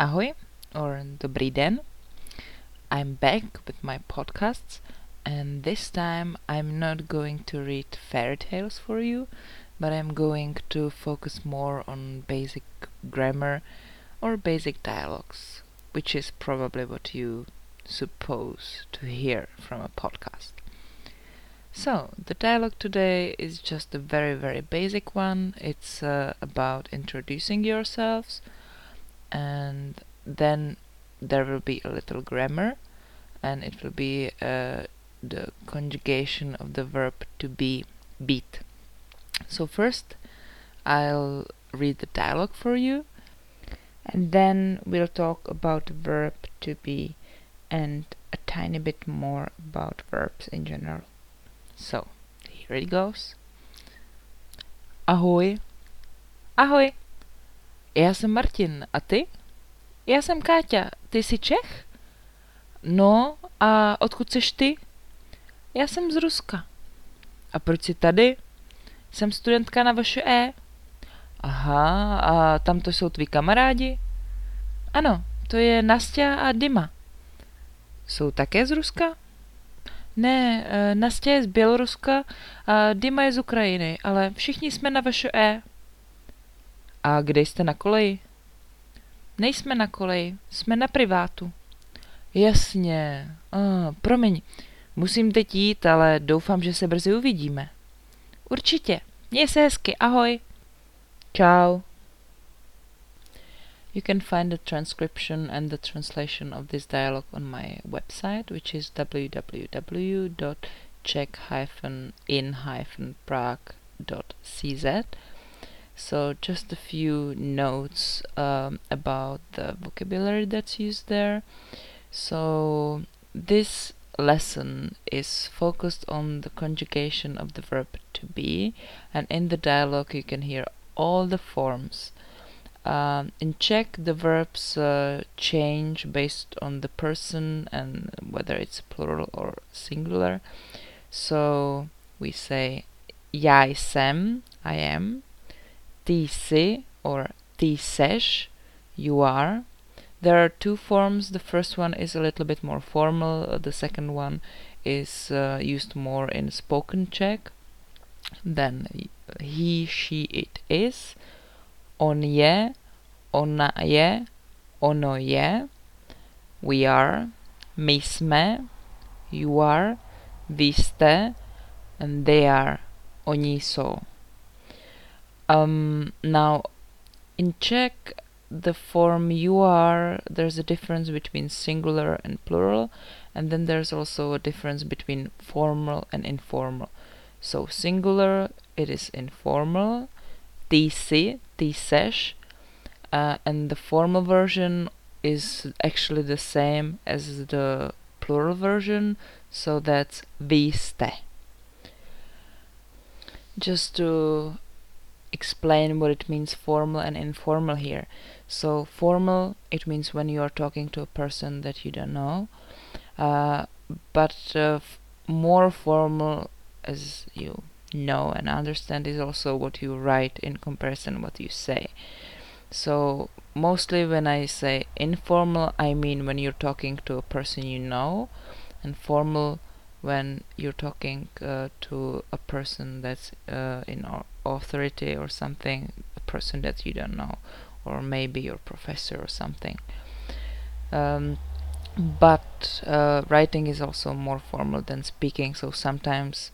Ahoj or dobrý den. I'm back with my podcasts and this time I'm not going to read fairy tales for you, but I'm going to focus more on basic grammar or basic dialogues, which is probably what you suppose to hear from a podcast. So, the dialogue today is just a very, very basic one. It's uh, about introducing yourselves and then there will be a little grammar and it will be uh, the conjugation of the verb to be beat. So first I'll read the dialogue for you and then we'll talk about the verb to be and a tiny bit more about verbs in general. So here it goes. Ahoj Ahoj Já jsem Martin, a ty? Já jsem Káťa, ty jsi Čech? No, a odkud jsi ty? Já jsem z Ruska. A proč jsi tady? Jsem studentka na vaše E. Aha, a tam to jsou tví kamarádi? Ano, to je Nastia a Dima. Jsou také z Ruska? Ne, e, Nastia je z Běloruska a Dima je z Ukrajiny, ale všichni jsme na vaše E. A kde jste na koleji? Nejsme na koleji, jsme na privátu. Jasně, ah, promiň, musím teď jít, ale doufám, že se brzy uvidíme. Určitě, měj se hezky, ahoj. Ciao. You can find the transcription and the translation of this dialogue on my website, which is www.czech-in-prague.cz. So just a few notes um, about the vocabulary that's used there. So this lesson is focused on the conjugation of the verb to be and in the dialogue you can hear all the forms. Um, in Czech the verbs uh, change based on the person and whether it's plural or singular. So we say já jsem, I am, jsi or you are. There are two forms. The first one is a little bit more formal. The second one is uh, used more in spoken Czech. Then he, she, it is. On je, ona je, ono je. We are. My jsme, you are. Vy jste, and they are. Oni jsou. Um, now, in Czech, the form you are, there's a difference between singular and plural, and then there's also a difference between formal and informal. So, singular, it is informal, ty jsi, ty seš, uh, and the formal version is actually the same as the plural version, so that's vy. Just to explain what it means formal and informal here. So formal, it means when you are talking to a person that you don't know, uh, but uh, more formal, as you know and understand, is also what you write in comparison what you say. So mostly when I say informal, I mean when you're talking to a person you know, and formal when you're talking uh, to a person that's uh, in authority or something, a person that you don't know, or maybe your professor or something. Um, but uh, writing is also more formal than speaking, so sometimes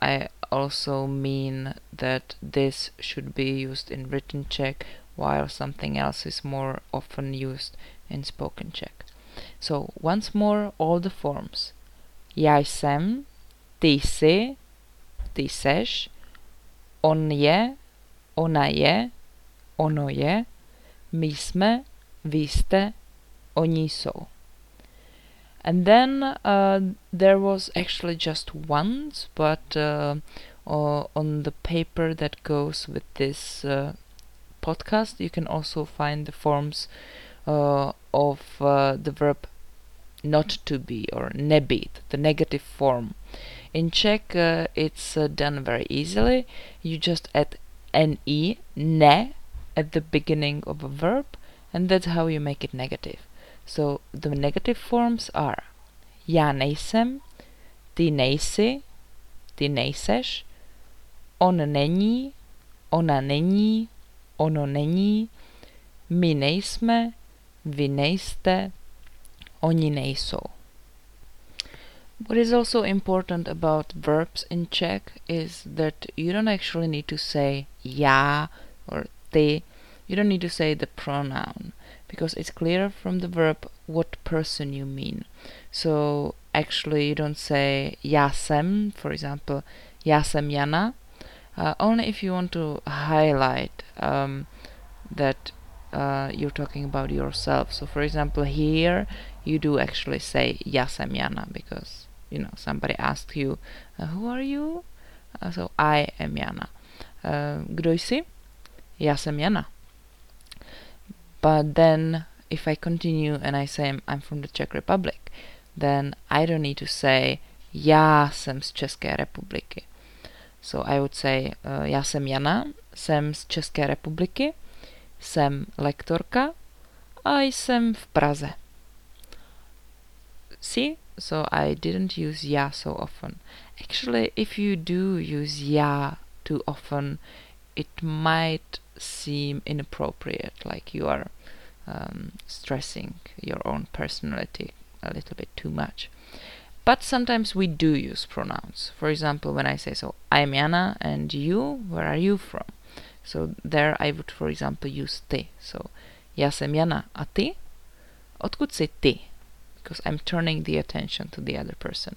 I also mean that this should be used in written Czech while something else is more often used in spoken Czech. So once more all the forms. Já jsem, ty jsi, ty seš, on je, ona je, ono je, my jsme, vy oni jsou. And then uh, there was actually just once, but uh, on the paper that goes with this uh, podcast, you can also find the forms uh, of uh, the verb not to be or nebýt, the negative form. In Czech, uh, it's uh, done very easily. You just add ne, ne, at the beginning of a verb, and that's how you make it negative. So the negative forms are já nejsem, ty nejsi, ty nejseš, on není, ona není, ono není, my nejsme, vy nejste, oni nejsou. What is also important about verbs in Czech is that you don't actually need to say já or ty. You don't need to say the pronoun because it's clear from the verb what person you mean. So actually you don't say já jsem, for example, já jsem Jana, uh, only if you want to highlight um, that uh, you're talking about yourself. So, for example, here you do actually say jsem Jana because you know somebody asks you, uh, "Who are you?" Uh, so I am Jana. Uh, kdo jsi? Jsem Jana. But then, if I continue and I say I'm from the Czech Republic, then I don't need to say já jsem z České republiky. So I would say uh, já jsem Jana, jsem z České republiky, jsem lektorka a jsem v Praze. See? So I didn't use já so often. Actually, if you do use já too often, it might seem inappropriate, like you are um, stressing your own personality a little bit too much. But sometimes we do use pronouns. For example, when I say so, I'm Jana and you, where are you from? So there I would, for example, use ty. So já jsem Jana a ty? Odkud jsi ty? Because I'm turning the attention to the other person.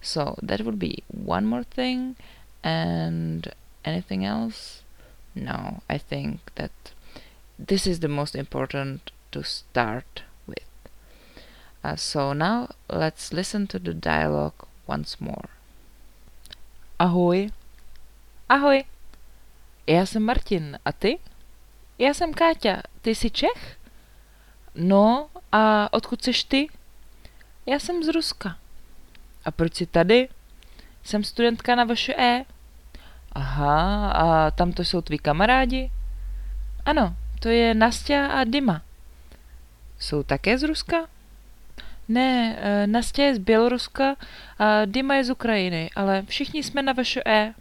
So that would be one more thing. And anything else? No, I think that this is the most important to start with. Uh, so now let's listen to the dialogue once more. Ahoj. Ahoj. Já jsem Martin. A ty? Já jsem Káťa. Ty jsi Čech? No, a odkud jsi ty? Já jsem z Ruska. A proč jsi tady? Jsem studentka na vaše E. Aha, a tam to jsou tví kamarádi? Ano, to je Nastia a Dima. Jsou také z Ruska? Ne, e, Nastia je z Běloruska a Dima je z Ukrajiny, ale všichni jsme na vaše E.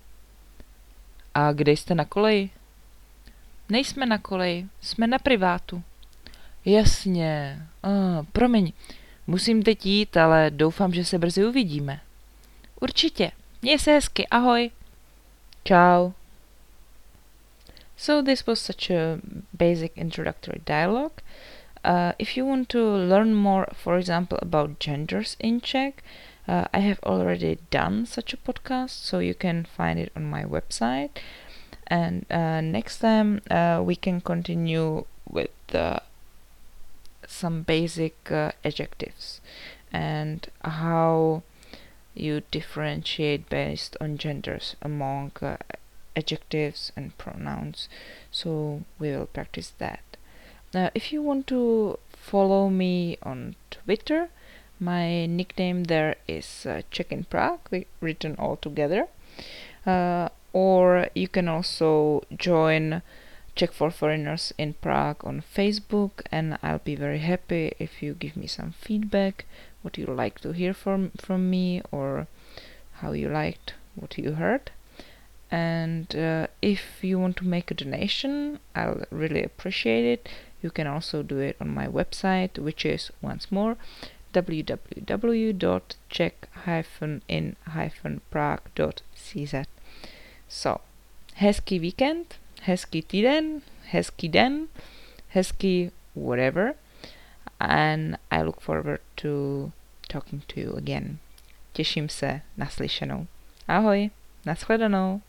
A kde jste na koleji? Nejsme na koleji, jsme na privátu. Jasně, ah, promiň, musím teď jít, ale doufám, že se brzy uvidíme. Určitě, měj se hezky, ahoj. Ciao. So this was such a basic introductory dialogue. Uh, if you want to learn more, for example, about genders in Czech, uh, I have already done such a podcast, so you can find it on my website. And uh, next time uh, we can continue with uh, some basic uh, adjectives and how you differentiate based on genders among adjectives and pronouns. So we will practice that. Now, if you want to follow me on Twitter, my nickname there is uh, Czech in Prague, written all together. Uh, or you can also join Czech for Foreigners in Prague on Facebook, and I'll be very happy if you give me some feedback, what you like to hear from from me, or how you liked what you heard. And uh, if you want to make a donation, I'll really appreciate it. You can also do it on my website, which is once more www.czech-in-prague.cz. So, hezký víkend, hezký týden, hezký den, hezký whatever, and I look forward to talking to you again. Těším se na slyšenou. Ahoj, nashledanou.